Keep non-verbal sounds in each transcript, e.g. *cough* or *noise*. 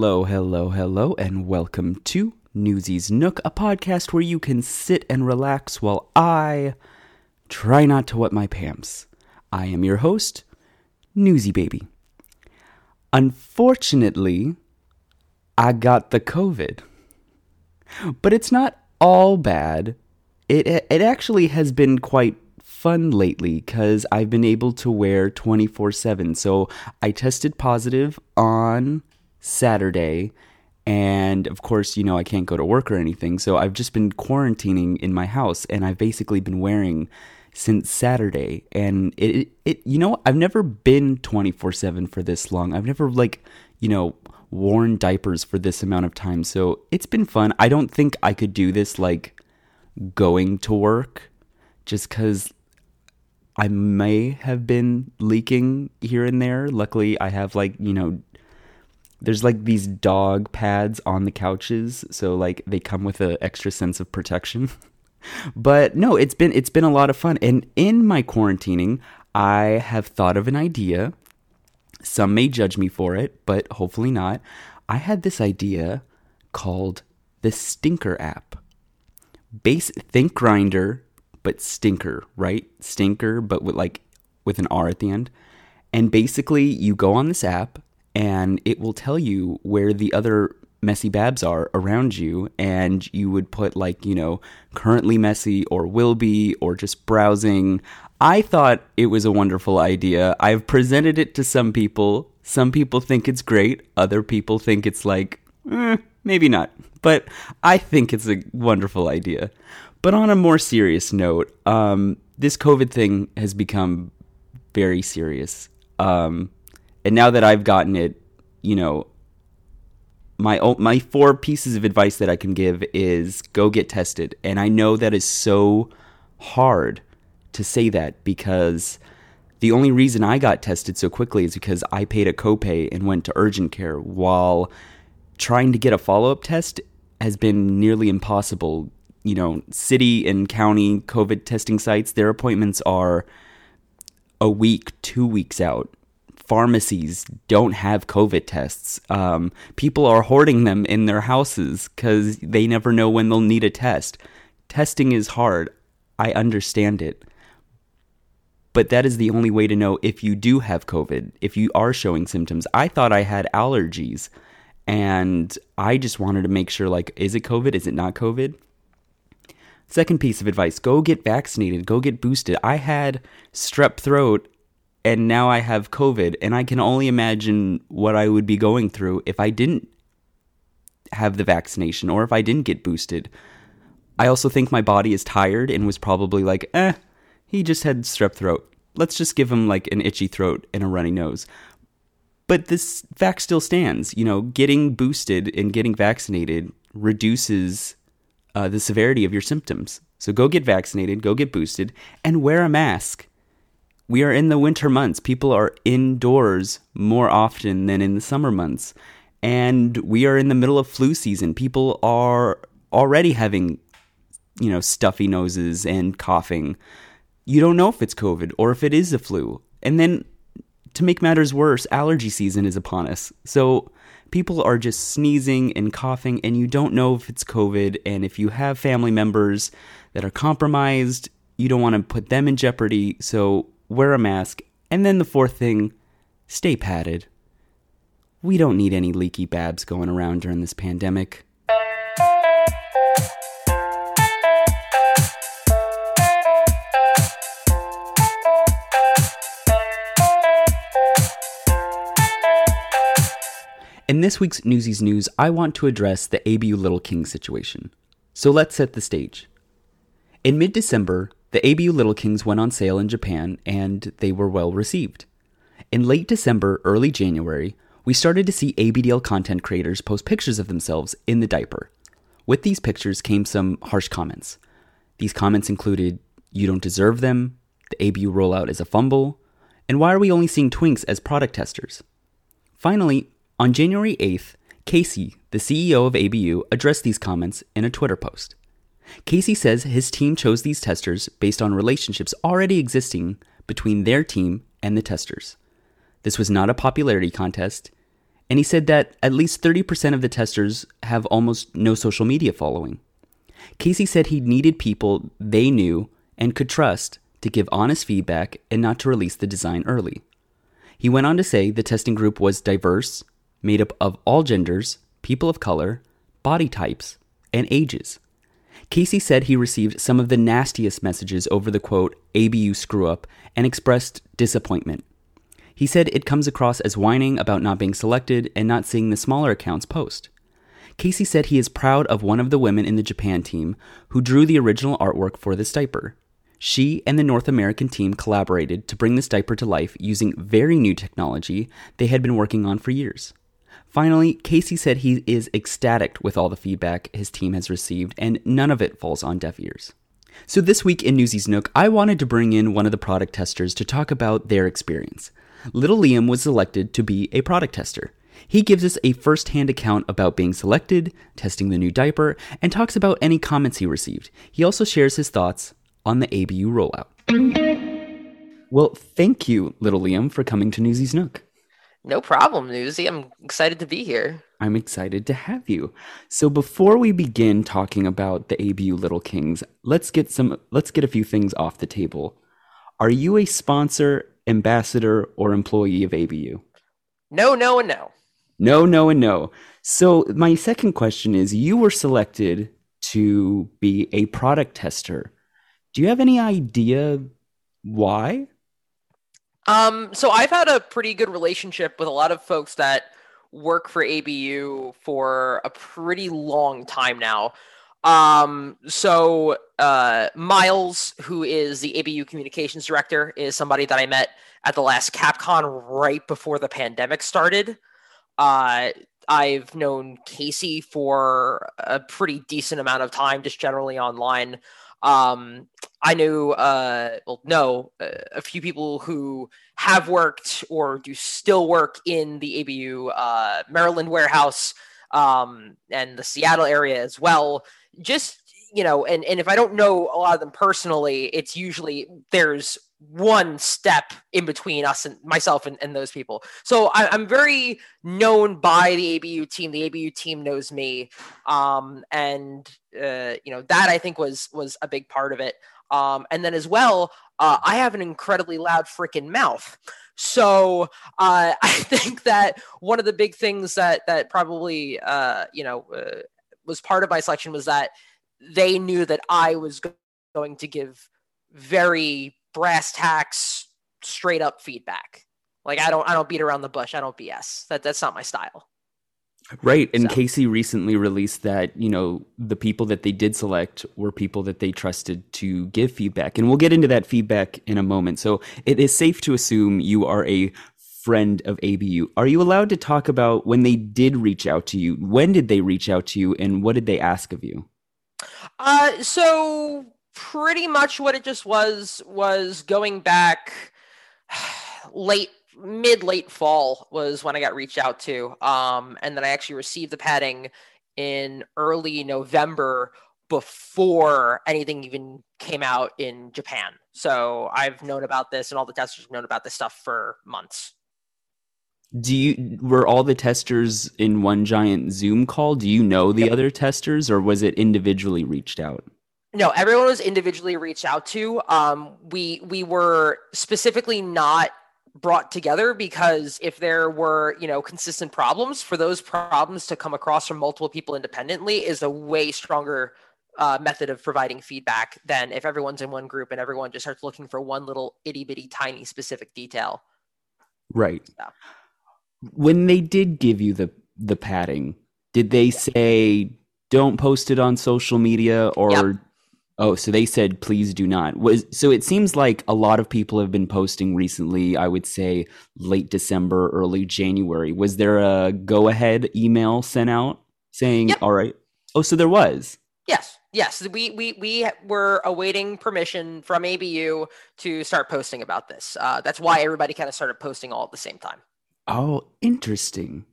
Hello, hello, hello, and welcome to Newsy's Nook, a podcast where you can sit and relax while I try not to wet my pants. I am your host, Newsy Baby. Unfortunately, I got the COVID. But it's not all bad. It it actually has been quite fun lately cuz I've been able to wear 24/7. So I tested positive on Saturday and of course, you know, I can't go to work or anything. So I've just been quarantining in my house and I've basically been wearing since Saturday. And it, it, you know, I've never been 24 7 for this long. I've never, like, you know, worn diapers for this amount of time. So it's been fun. I don't think I could do this, like, going to work just because I may have been leaking here and there. Luckily, I have, like, you know, there's like these dog pads on the couches so like they come with an extra sense of protection. *laughs* But no it's been it's been a lot of fun. And in my quarantining i have thought of an idea. Some may judge me for it but hopefully not. I had this idea called the stinker app. Base think Grindr but stinker right? Stinker but with like with an r at the end. And basically you go on this app and it will tell you where the other messy babs are around you and you would put like you know currently messy or will be or just browsing. I thought it was a wonderful idea. I've presented it to some people. Some people think it's great. Other people think it's like eh, maybe not. But i think it's a wonderful idea. But on a more serious note um, this covid thing has become very serious. Um, and now that I've gotten it, you know, my my four pieces of advice that I can give is go get tested. And I know that is so hard to say that because the only reason I got tested so quickly is because I paid a copay and went to urgent care while trying to get a follow-up test has been nearly impossible. You know, city and county COVID testing sites, their appointments are a week, 2 weeks out pharmacies don't have COVID tests. Um, people are hoarding them in their houses because they never know when they'll need a test. Testing is hard. I understand it. But that is the only way to know if you do have COVID, if you are showing symptoms. I thought I had allergies and I just wanted to make sure like, is it COVID? Is it not COVID? Second piece of advice go get vaccinated, go get boosted. I had strep throat and now I have COVID, and I can only imagine what I would be going through if I didn't have the vaccination or if I didn't get boosted. I also think my body is tired and was probably like, eh, he just had strep throat. Let's just give him like an itchy throat and a runny nose. But this fact still stands. You know, getting boosted and getting vaccinated reduces uh, the severity of your symptoms. So go get vaccinated, go get boosted, and wear a mask we are in the winter months. People are indoors more often than in the summer months. And we are in the middle of flu season. People are already having, you know, stuffy noses and coughing. You don't know if it's COVID or if it is the flu. And then to make matters worse, allergy season is upon us. So people are just sneezing and coughing, and you don't know if it's COVID. And if you have family members that are compromised, you don't want to put them in jeopardy. So wear a mask, and then the fourth thing, stay padded. We don't need any leaky babs going around during this pandemic. In this week's Newsy's News, I want to address the ABU Little King situation. So let's set the stage. In mid December, the ABU Little Kings went on sale in Japan and they were well received. In late December, early January, we started to see ABDL content creators post pictures of themselves in the diaper. With these pictures came some harsh comments. These comments included, You don't deserve them, the ABU rollout is a fumble, and why are we only seeing twinks as product testers? Finally, on January 8th, Casey, the CEO of ABU, addressed these comments in a Twitter post. Casey says his team chose these testers based on relationships already existing between their team and the testers. This was not a popularity contest, and he said that at least 30% of the testers have almost no social media following. Casey said he needed people they knew and could trust to give honest feedback and not to release the design early. He went on to say the testing group was diverse, made up of all genders, people of color, body types, and ages. Casey said he received some of the nastiest messages over the quote, ABU screw up, and expressed disappointment. He said it comes across as whining about not being selected and not seeing the smaller accounts post. Casey said he is proud of one of the women in the Japan team who drew the original artwork for this diaper. She and the North American team collaborated to bring this diaper to life using very new technology they had been working on for years. Finally, Casey said he is ecstatic with all the feedback his team has received, and none of it falls on deaf ears. So, this week in Newsy's Nook, I wanted to bring in one of the product testers to talk about their experience. Little Liam was selected to be a product tester. He gives us a first hand account about being selected, testing the new diaper, and talks about any comments he received. He also shares his thoughts on the ABU rollout. Well, thank you, little Liam, for coming to Newsy's Nook. No problem, Newsy. I'm excited to be here. I'm excited to have you. So before we begin talking about the ABU Little Kings, let's get some let's get a few things off the table. Are you a sponsor, ambassador, or employee of ABU? No, no, and no. No, no, and no. So my second question is you were selected to be a product tester do you have any idea why? Um, so I've had a pretty good relationship with a lot of folks that work for ABU for a pretty long time now. Um, so uh, Miles, who is the ABU communications director, is somebody that I met at the last CapCon right before the pandemic started. Uh, I've known Casey for a pretty decent amount of time, just generally online. Um, I knew, uh, well, no, uh, a few people who have worked or do still work in the ABU uh, Maryland warehouse um, and the Seattle area as well. Just you know, and and if I don't know a lot of them personally, it's usually there's one step in between us and myself and, and those people. So I, am very known by the ABU team. The ABU team knows me, um, and uh, you know that I think was was a big part of it. Um, and then as well, uh, I have an incredibly loud freaking mouth. So uh, *laughs* I think that one of the big things that that probably uh, you know uh, was part of my selection was that they knew that I was going to give very brass tacks, straight up feedback. Like I don't I don't beat around the bush. I don't BS. That that's not my style. Right. And so. Casey recently released that, you know, the people that they did select were people that they trusted to give feedback. And we'll get into that feedback in a moment. So it is safe to assume you are a friend of ABU. Are you allowed to talk about when they did reach out to you? When did they reach out to you and what did they ask of you? Uh so pretty much what it just was was going back *sighs* late mid late fall was when I got reached out to. Um, and then I actually received the padding in early November before anything even came out in Japan. So I've known about this and all the testers have known about this stuff for months. Do you were all the testers in one giant Zoom call? Do you know the yep. other testers or was it individually reached out? No, everyone was individually reached out to. Um, we we were specifically not brought together because if there were you know consistent problems for those problems to come across from multiple people independently is a way stronger uh, method of providing feedback than if everyone's in one group and everyone just starts looking for one little itty bitty tiny specific detail. Right. When they did give you the the padding? Did they say don't post it on social media or Yep. Oh, so they said please do not. Was so it seems like a lot of people have been posting recently, I would say late December, early January. Was there a go ahead email sent out saying Yep. all right? Oh, so there was. Yes, yes. We we we were awaiting permission from ABU to start posting about this. Uh, that's why everybody kind of started posting all at the same time. Oh, interesting.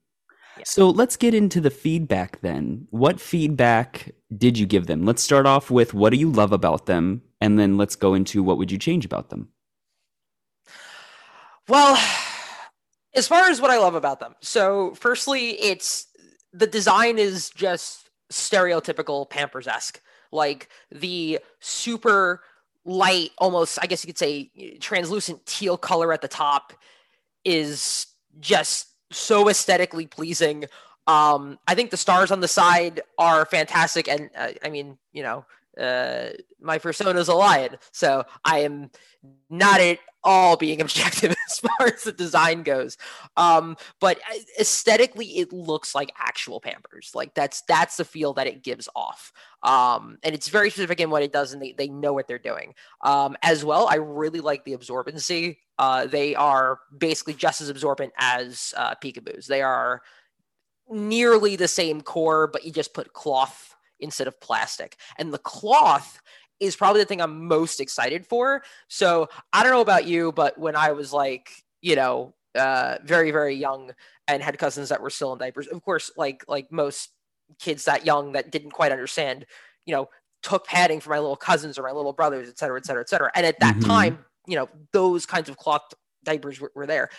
Yeah. So let's get into the feedback then. What feedback did you give them? Let's start off with what do you love about them? And then let's go into what would you change about them? Well, as far as what I love about them, so firstly, it's the design is just stereotypical Pampers esque, like the super light, almost I guess you could say translucent teal color at the top is just so aesthetically pleasing. Um, I think the stars on the side are fantastic, and uh, I mean, you know, uh, my persona is a lion, so I am not at all being *laughs* objective as far as the design goes. Um, but uh, aesthetically, it looks like actual Pampers. Like that's that's the feel that it gives off. Um, and it's very specific in what it does, and they, they know what they're doing. Um, as well, I really like the absorbency. Uh, they are basically just as absorbent as uh, PeekABUs. They are nearly the same core, but you just put cloth instead of plastic. And the cloth is probably the thing I'm most excited for. So I don't know about you, but when I was like, you know, uh, very very young and had cousins that were still in diapers, of course, like like most kids that young that didn't quite understand, you know, took padding for my little cousins or my little brothers, et cetera, et cetera, et cetera. And at that Mhm. time, you know, those kinds of cloth diapers were, were there.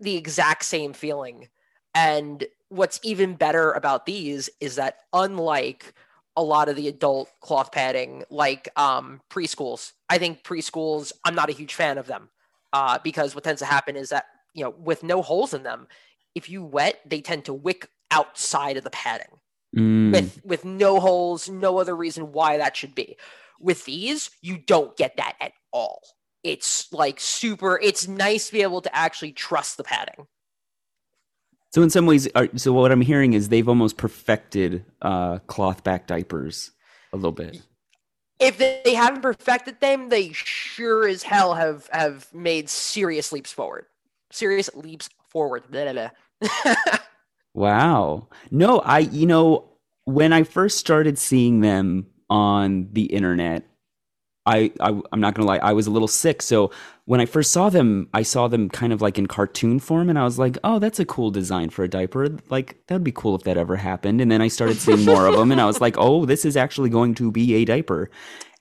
The exact same feeling. And what's even better about these is that unlike a lot of the adult cloth padding like um, preschools. I think preschools i'm not a huge fan of them uh, because what tends to happen is that you know with no holes in them if you wet they tend to wick outside of the padding. Mm, with with no holes no other reason why that should be. With these you don't get that at all. It's like super it's nice to be able to actually trust the padding so in some ways, are, so what I'm hearing is they've almost perfected uh, cloth back diapers a little bit. if they, they haven't perfected them they sure as hell have have made serious leaps forward serious leaps forward Blah, blah, blah. *laughs* Wow. No, I, you know, when I first started seeing them on the internet, I, I I'm not gonna lie, I was a little sick. So when I first saw them, I saw them kind of like in cartoon form, and I was like, oh, that's a cool design for a diaper. Like that'd be cool if that ever happened. And then I started seeing more of them, and I was like, oh, this is actually going to be a diaper.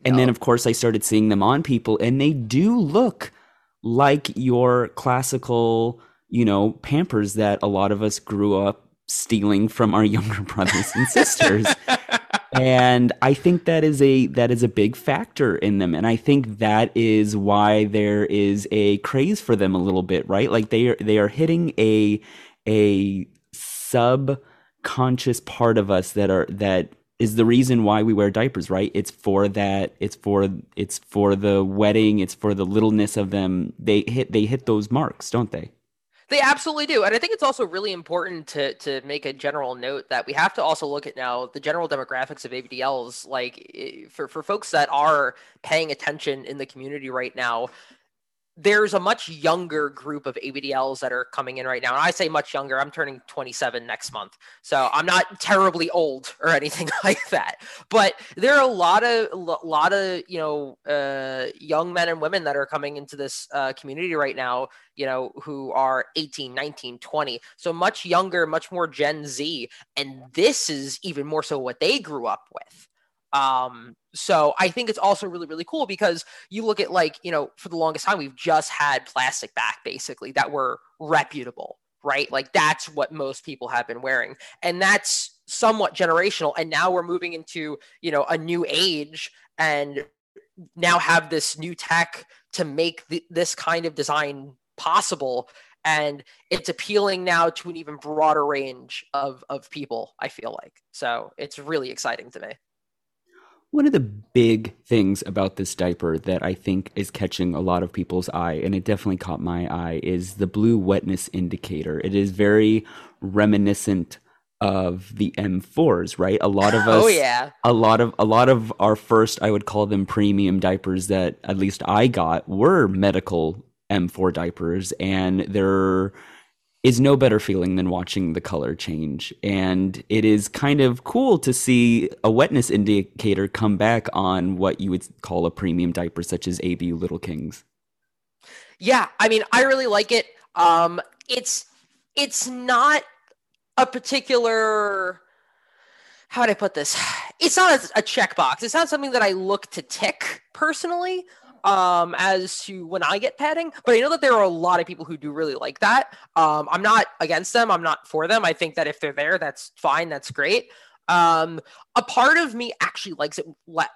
And then of course I started seeing them on people, and they do look like your classical, you know, Pampers that a lot of us grew up stealing from our *laughs* younger brothers and *laughs* sisters and i think that is a that is a big factor in them. And i think that is why there is a craze for them a little bit right? Like they are they are hitting a a subconscious part of us that are that is the reason why we wear diapers right? It's for that it's for it's for the wedding it's for the littleness of them. They hit they hit those marks don't they They absolutely do. And I think it's also really important to to make a general note that we have to also look at now the general demographics of ABDLs. Like eh, for, for folks that are paying attention in the community right now, there's a much younger group of ABDLs that are coming in right now. And I say much younger, I'm turning 27 next month. So I'm not terribly old or *laughs* anything like that. But there are a lot of lo- lot of, you know, uh, young men and women that are coming into this uh, community right now you know, who are 18, 19, 20. So much younger, much more Gen Z. And this is even more so what they grew up with. Um, so I think it's also really, really cool because you look at like, you know, for the longest time, we've just had plastic back basically that were reputable, right? Like that's what most people have been wearing. And that's somewhat generational. And now we're moving into, you know, a new age and now have this new tech to make th- this kind of design possible and it's appealing now to an even broader range of of people i feel like so it's really exciting to me One of the big things about this diaper that I think is catching a lot of people's eye, and it definitely caught my eye, is the blue wetness indicator. It is very reminiscent of the M4s, right? A lot of *laughs* oh, us Oh yeah. a lot of a lot of our first I would call them premium diapers that at least I got were medical M4 diapers and there is no better feeling than watching the color change and it is kind of cool to see a wetness indicator come back on what you would call a premium diaper such as ABU Little Kings. Yeah, I mean, I really like it. Um, it's it's not a particular how would I put this? It's not a, a checkbox. It's not something that I look to tick personally um, as to when I get padding, but I know that there are a lot of people who do really like that. Um, I'm not against them. I'm not for them. I think that if they're there, that's fine. That's great. Um, a part of me actually likes it.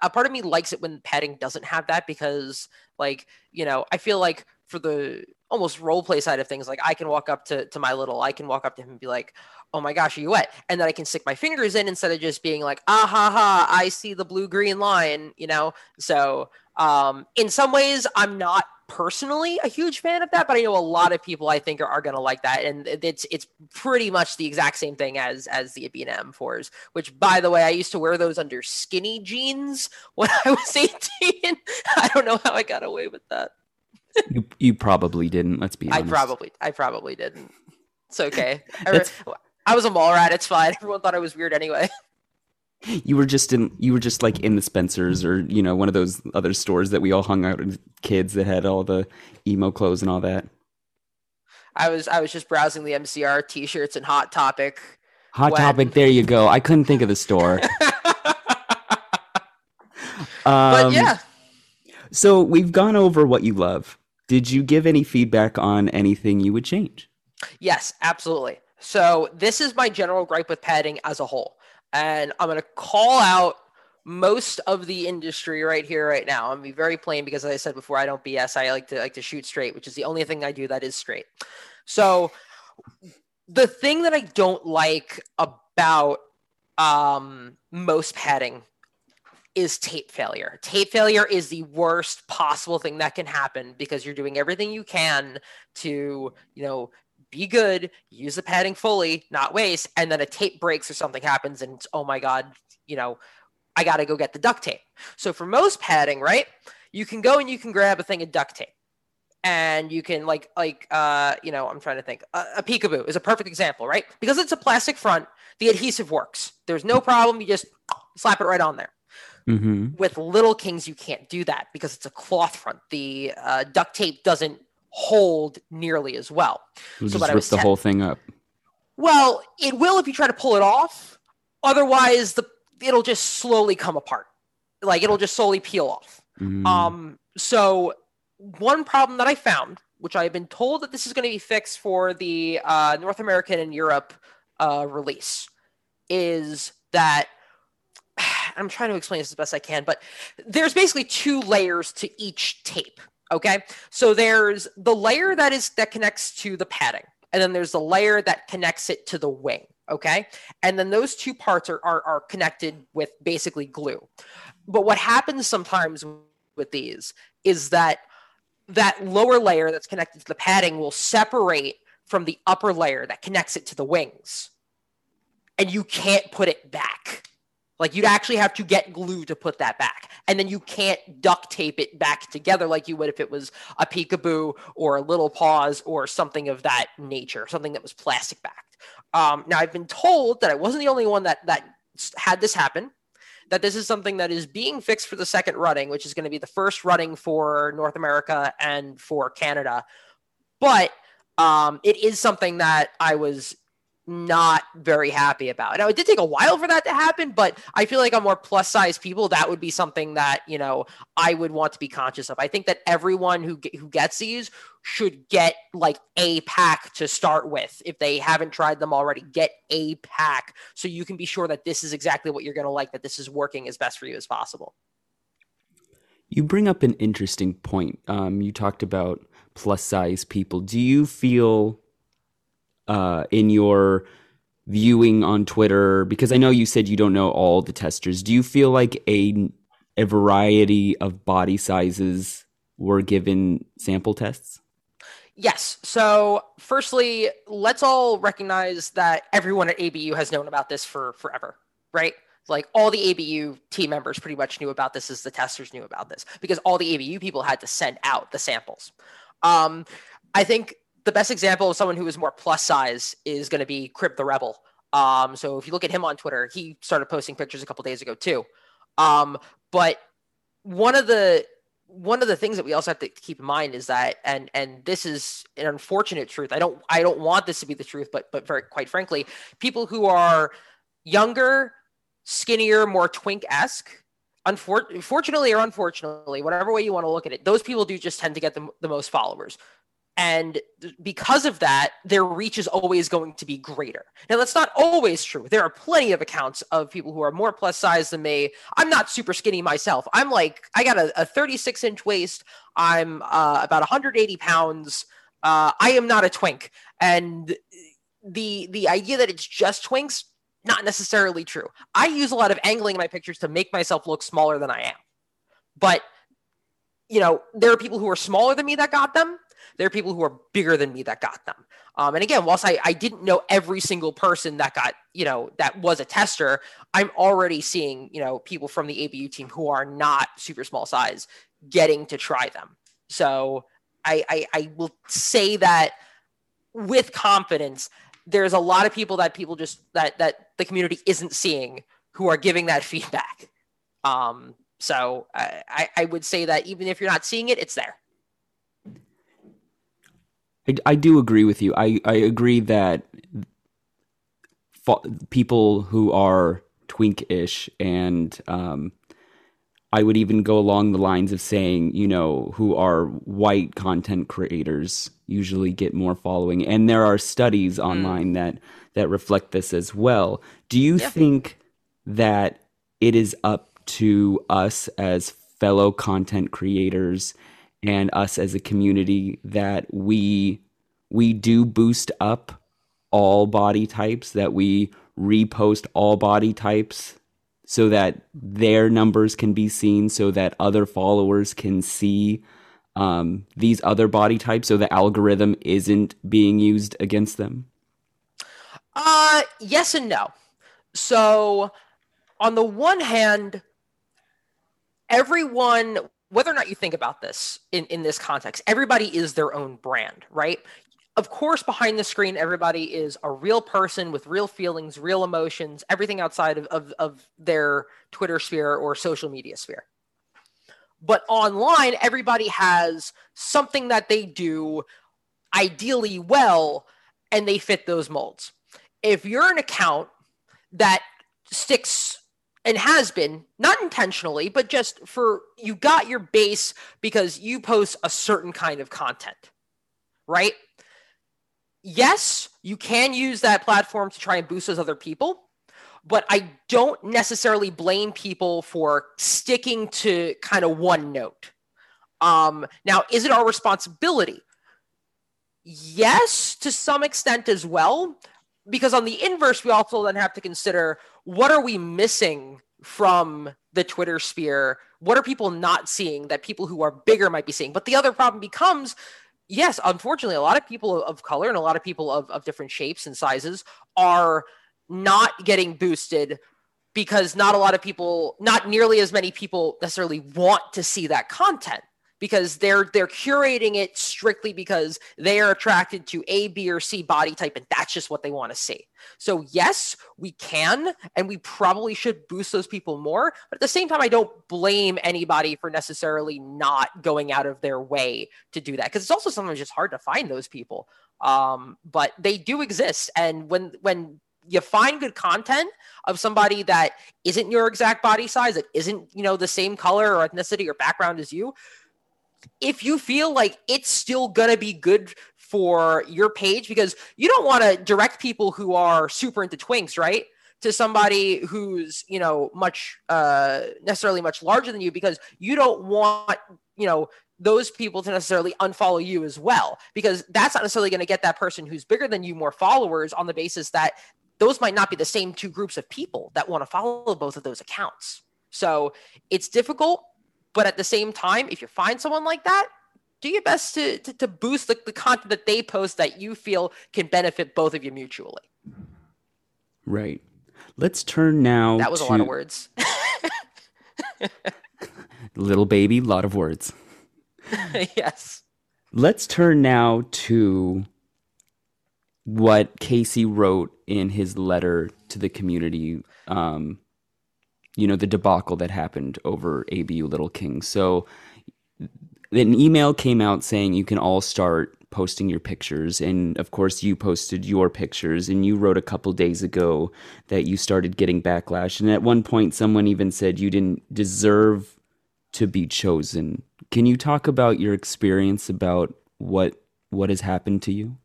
A part of me likes it when padding doesn't have that because, like, you know, I feel like for the almost role play side of things, like I can walk up to to my little, I can walk up to him and be like, "Oh my gosh, are you wet?" And then I can stick my fingers in instead of just being like, "Ah ha ha, I see the blue green line," you know. So, um, in some ways, I'm not personally a huge fan of that, but I know a lot of people I think are, are going to like that, and it's it's pretty much the exact same thing as as the Abena M4s. Which, by the way, I used to wear those under skinny jeans *laughs* when I was 18. *laughs* I don't know how I got away with that. You you probably didn't, let's be honest. I probably I probably didn't. It's okay. *laughs* I, was a mall rat. It's fine. *laughs* Everyone thought I was weird anyway. *laughs* You were just in you were just like in the Spencers or you know one of those other stores that we all hung out as kids that had all the emo clothes and all that. I was I was just browsing the MCR t-shirts and Hot Topic. Hot When- topic, there you go. I couldn't think of the store. *laughs* but Um, yeah, So we've gone over what you love. Did you give any feedback on anything you would change? Yes, absolutely. So this is my general gripe with padding as a whole. And I'm going to call out most of the industry right here, right now. I'm be very plain because as I said before, I don't BS. I like to like to shoot straight, which is the only thing I do that is straight. So the thing that I don't like about um, most padding is tape failure. Tape failure is the worst possible thing that can happen because you're doing everything you can to, you know, be good, use the padding fully, not waste, and then a tape breaks or something happens and it's, oh my god, you know, I got to go get the duct tape. So for most padding, right? You can go and you can grab a thing of duct tape. And you can like like uh you know I'm trying to think a, a PeekABU is a perfect example right because it's a plastic front the adhesive works there's no problem you just slap it right on there Mm-hmm. with little kings you can't do that because it's a cloth front the uh, duct tape doesn't hold nearly as well. We'll So just what I rip the whole thing up. well it will if you try to pull it off. Otherwise the it'll just slowly come apart. Like it'll just slowly peel off. Mhm. um so one problem that i found which i've been told that this is going to be fixed for the uh, north american and europe uh, release is that *sighs* i'm trying to explain this as best i can but there's basically two layers to each tape okay? So there's the layer that is that connects to the padding and then there's the layer that connects it to the wing okay? And then those two parts are, are, are connected with basically glue. But what happens sometimes with these is that that lower layer that's connected to the padding will separate from the upper layer that connects it to the wings. And you can't put it back like you'd actually have to get glue to put that back. And then you can't duct tape it back together like you would if it was a PeekABU or a LittlePawz or something of that nature something that was plastic backed. Um, now i've been told that i wasn't the only one that that had this happen that this is something that is being fixed for the second running which is going to be the first running for north america and for canada. But um, it is something that i was not very happy about. Now it did take a while for that to happen, but I feel like on more plus size people, that would be something that you know I would want to be conscious of. I think that everyone who who gets these should get like a pack to start with. If they haven't tried them already, get a pack so you can be sure that this is exactly what you're going to like. That this is working as best for you as possible. You bring up an interesting point. Um, you talked about plus size people. Do you feel uh, in your viewing on Twitter, because I know you said you don't know all the testers, do you feel like a a variety of body sizes were given sample tests? Yes. So, firstly, let's all recognize that everyone at ABU has known about this for forever, right? Like all the ABU team members pretty much knew about this as the testers knew about this because all the ABU people had to send out the samples. Um, I think the best example of someone who is more plus size is going to be Crib the Rebel. Um, so if you look at him on Twitter, he started posting pictures a couple days ago too. Um, but one of the one of the things that we also have to keep in mind is that and and this is an unfortunate truth i don't i don't want this to be the truth but but very quite frankly people who are younger skinnier more twink-esque unfortunately or unfortunately whatever way you want to look at it those people do just tend to get the, the most followers and because of that, their reach is always going to be greater. Now, that's not always true. There are plenty of accounts of people who are more plus size than me. I'm not super skinny myself. I'm like, I got a, a 36 inch waist. I'm uh, about 180 pounds. Uh, I am not a twink. And the the idea that it's just twinks, not necessarily true. I use a lot of angling in my pictures to make myself look smaller than I am. But you know, there are people who are smaller than me that got them there are people who are bigger than me that got them. Um, and again, whilst I, I didn't know every single person that got, you know, that was a tester, I'm already seeing, you know, people from the ABU team who are not super small size getting to try them. So I, I, I will say that with confidence, there's a lot of people that people just that that the community isn't seeing who are giving that *laughs* feedback. Um, so I, I would say that even if you're not seeing it, it's there. I, I do agree with you. I, I agree that fo- people who are twink-ish and um, I would even go along the lines of saying, you know, who are white content creators usually get more following, and there are studies mm. online that that reflect this as well. Do you yeah. think that it is up to us as fellow content creators and us as a community that we we do boost up all body types that we repost all body types so that their numbers can be seen so that other followers can see um, these other body types so the algorithm isn't being used against them. Uh yes and no. So on the one hand everyone whether or not you think about this in, in this context, everybody is their own brand, right? Of course, behind the screen, everybody is a real person with real feelings, real emotions, everything outside of, of, of their Twitter sphere or social media sphere. But online, everybody has something that they do ideally well, and they fit those molds. If you're an account that sticks and has been not intentionally but just for you got your base because you post a certain kind of content right? Yes you can use that platform to try and boost those other people but i don't necessarily blame people for sticking to kind of one note. Um, now is it our responsibility? Yes to some extent as well because on the inverse we also then have to consider what are we missing from the Twitter sphere? What are people not seeing that people who are bigger might be seeing? But the other problem becomes yes, unfortunately, a lot of people of color and a lot of people of, of different shapes and sizes are not getting boosted because not a lot of people, not nearly as many people necessarily want to see that content because they're they're curating it strictly because they are attracted to A, B, or C body type, and that's just what they want to see. So yes, we can, and we probably should boost those people more. But at the same time, I don't blame anybody for necessarily not going out of their way to do that because it's also sometimes just hard to find those people. Um, but they do exist, and when when you find good content of somebody that isn't your exact body size, that isn't, you know, the same color or ethnicity or background as you, if you feel like it's still going to be good for your page because you don't want to direct people who are super into twinks, right? To somebody who's, you know, much uh necessarily much larger than you because you don't want, you know, those people to necessarily unfollow you as well because that's not necessarily going to get that person who's bigger than you more followers on the basis that those might not be the same two groups of people that want to follow both of those accounts. So it's difficult, but at the same time, if you find someone like that, do your best to, to, to boost the, the content that they post that you feel can benefit both of you mutually. Right. Let's turn now. That was to... a lot of words. *laughs* Little baby, lot of words. yes. Let's turn now to what Casey wrote in his letter to the community. Um, you know, the debacle that happened over ABU Little King. So, an email came out saying you can all start posting your pictures. And of course you posted your pictures and you wrote a couple days ago that you started getting backlash. And at one point someone even said you didn't deserve to be chosen. Can you talk about your experience about what what has happened to you?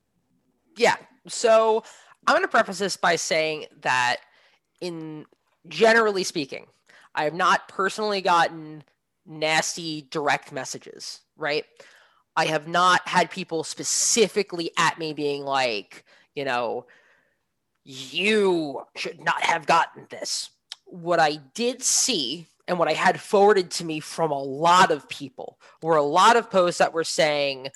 Yeah. So i'm going to preface this by saying that in generally speaking i have not personally gotten nasty direct messages right I have not had people specifically at me being like, you know, you should not have gotten this. What I did see and what I had forwarded to me from a lot of people were a lot of posts that were saying,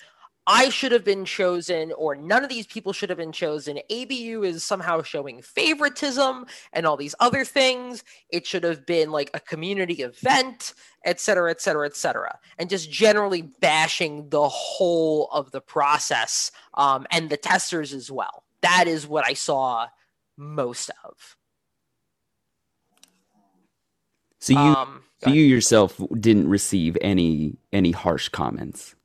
I should have been chosen, or none of these people should have been chosen. ABU is somehow showing favoritism and all these other things. It should have been like a community event, et cetera, et cetera, et cetera. And just generally bashing the whole of the process um, and the testers as well. That is what I saw most of. So you, um, so you yourself didn't receive any any harsh comments.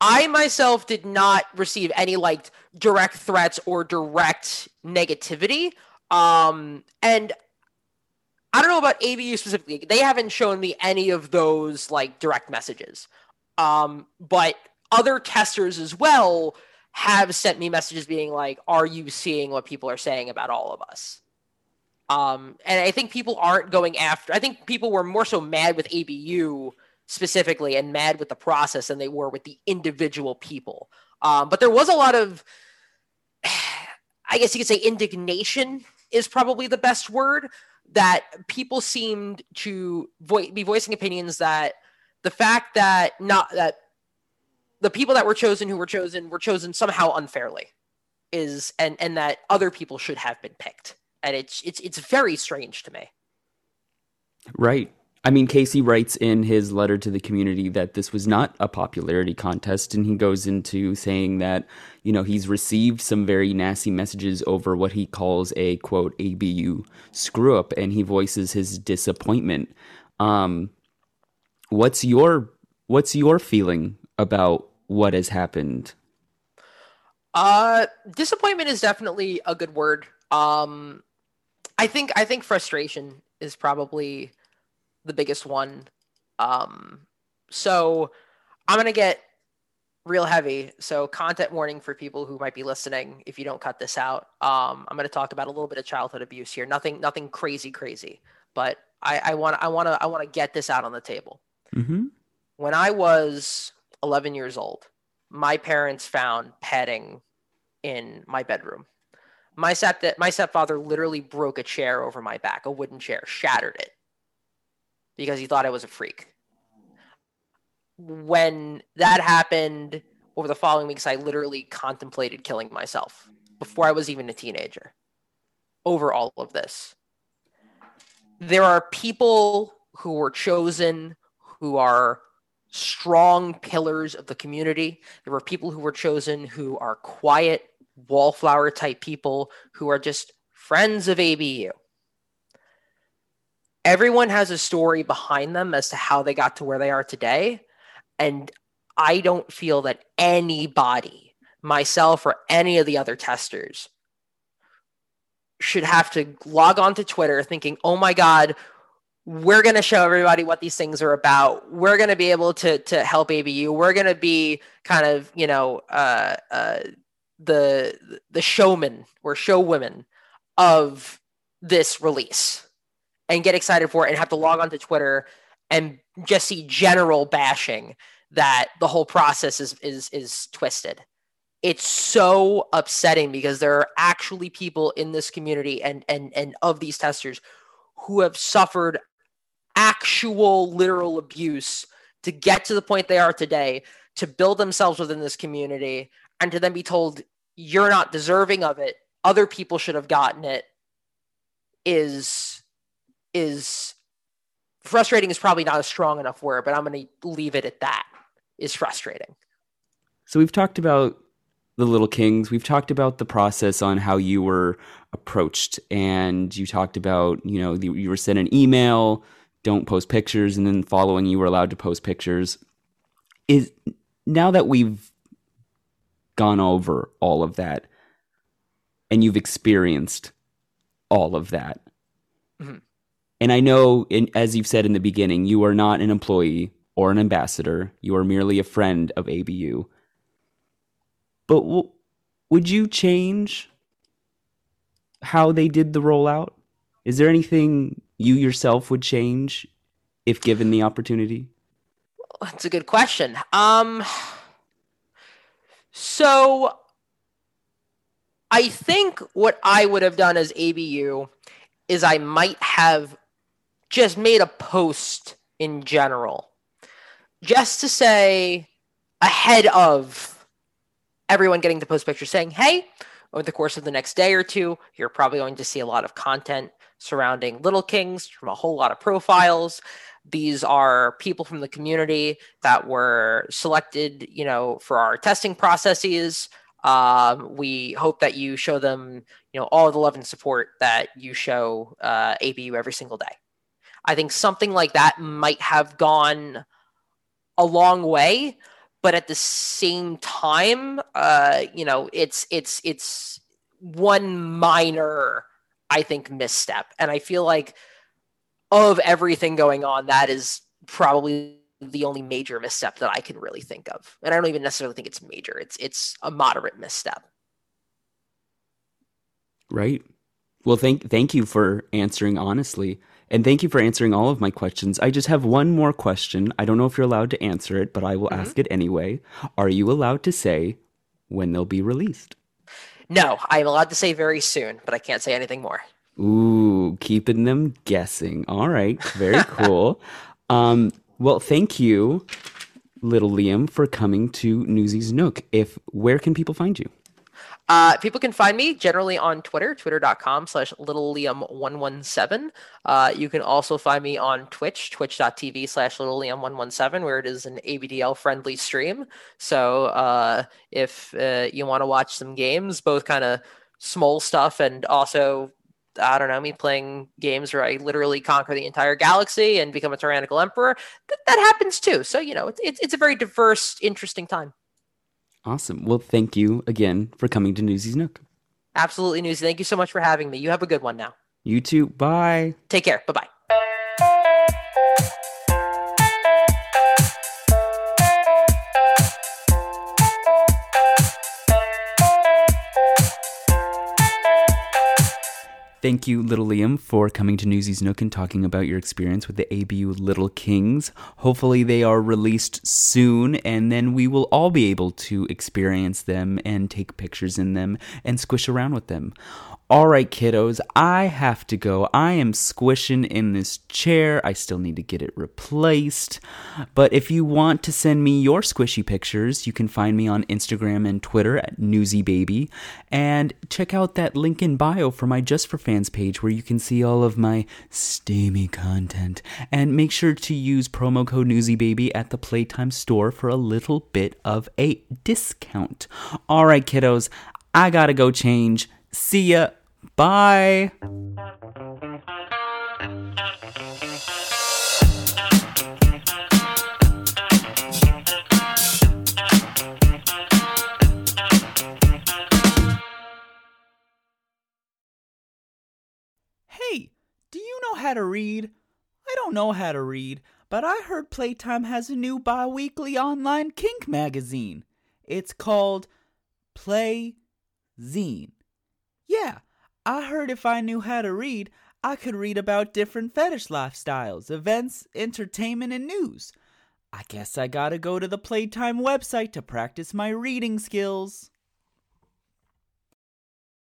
I myself did not receive any like direct threats or direct negativity. Um, and I don't know about ABU specifically. They haven't shown me any of those like direct messages. Um, but other testers as well have sent me messages being like, "Are you seeing what people are saying about all of us?" Um, and I think people aren't going after. I think people were more so mad with ABU specifically and mad with the process than they were with the individual people. Um, but there was a lot of, *sighs* I guess you could say, indignation is probably the best word. That people seemed to vo- be voicing opinions that the fact that not that the people that were chosen who were chosen were chosen somehow unfairly is and and that other people should have been picked and it's it's it's very strange to me right I mean, Casey writes in his letter to the community that this was not a popularity contest, and he goes into saying that, you know, he's received some very nasty messages over what he calls a quote ABU screw up, and he voices his disappointment. Um, what's your what's your feeling about what has happened? Uh, disappointment is definitely a good word. Um, I think I think frustration is probably the biggest one. Um, so I'm gonna get real heavy. So content warning for people who might be listening. If you don't cut this out, um, I'm gonna talk about a little bit of childhood abuse here. Nothing, nothing crazy, crazy. But I want, I want to, I want to get this out on the table. Mm-hmm. When I was 11 years old, my parents found padding in my bedroom. My step my stepfather literally broke a chair over my back, a wooden chair, shattered it because he thought I was a freak. When that happened over the following weeks, I literally contemplated killing myself before I was even a teenager over all of this. There are people who were chosen who are strong pillars of the community. There were people who were chosen who are quiet, wallflower type people who are just friends of ABU everyone has a story behind them as to how they got to where they are today. And I don't feel that anybody, myself or any of the other testers, should have to log on to Twitter thinking, oh my God, we're going to show everybody what these things are about. We're going to be able to, to help ABU. We're going to be kind of, you know, uh, uh, the, the showman or show women of this release and get excited for it and have to log on to Twitter and just see general bashing that the whole process is is is twisted. It's so upsetting because there are actually people in this community and and and of these testers who have suffered actual literal abuse to get to the point they are today, to build themselves within this community, and to then be told you're not deserving of it, other people should have gotten it, is is frustrating is probably not a strong enough word, but I'm going to leave it at that. Is frustrating. So we've talked about the Little Kings. We've talked about the process on how you were approached, and you talked about you know you were sent an email, don't post pictures, and then following you were allowed to post pictures. Is now that we've gone over all of that, and you've experienced all of that. Mm-hmm. And I know, in, as you've said in the beginning, you are not an employee or an ambassador. You are merely a friend of ABU. But w- would you change how they did the rollout? Is there anything you yourself would change if given the opportunity? That's a good question. Um, so I think what I would have done as ABU is I might have just made a post in general just to say ahead of everyone getting to post pictures saying, hey, over the course of the next day or two, you're probably going to see a lot of content surrounding Little Kings from a whole lot of profiles. These are people from the community that were selected, you know, for our testing processes. Um, we hope that you show them, you know, all the love and support that you show uh, ABU every single day. I think something like that might have gone a long way but at the same time, uh, you know, it's it's it's one minor, I think, misstep, and I feel like of everything going on, that is probably the only major misstep that I can really think of, and I don't even necessarily think it's major. It's it's a moderate misstep. Right. Well, thank thank you for answering honestly. And thank you for answering all of my questions. I just have one more question. I don't know if you're allowed to answer it, but I will mm-hmm. ask it anyway. Are you allowed to say when they'll be released? No, I'm allowed to say very soon, but I can't say anything more. Ooh, keeping them guessing. All right, very *laughs* cool. um, well, thank you, little Liam, for coming to Newsy's Nook. If where can people find you? Uh, people can find me generally on Twitter, twitter.com slash littleliam117. Uh, you can also find me on Twitch, twitch.tv slash littleliam117, where it is an ABDL friendly stream. So uh, if uh, you want to watch some games, both kind of small stuff and also I don't know, me playing games where I literally conquer the entire galaxy and become a tyrannical emperor. Th- that happens too. So, you know, it's, it's, it's a very diverse, interesting time. Awesome. Well, thank you again for coming to Newsy's Nook. Absolutely, Newsy. Thank you so much for having me. You have a good one now. You too. Bye. Take care. Bye bye. Thank you, Little Liam, for coming to Newsy's Nook and talking about your experience with the ABU Little Kings. Hopefully, they are released soon, and then we will all be able to experience them and take pictures in them and squish around with them. All right, kiddos, I have to go. I am squishing in this chair. I still need to get it replaced. But if you want to send me your squishy pictures, you can find me on Instagram and Twitter at newsybaby. And check out that link in bio for my Just for Fans page where you can see all of my steamy content. And make sure to use promo code newsybaby at the Playtime store for a little bit of a discount. All right, kiddos, I gotta go change. See ya. Bye. Hey, do you know how to read? I don't know how to read, but I heard Playtime has a new bi weekly online kink magazine. It's called Play Zine. Yeah, I heard if I knew how to read, I could read about different fetish lifestyles, events, entertainment, and news. I guess I gotta go to the Playtime website to practice my reading skills.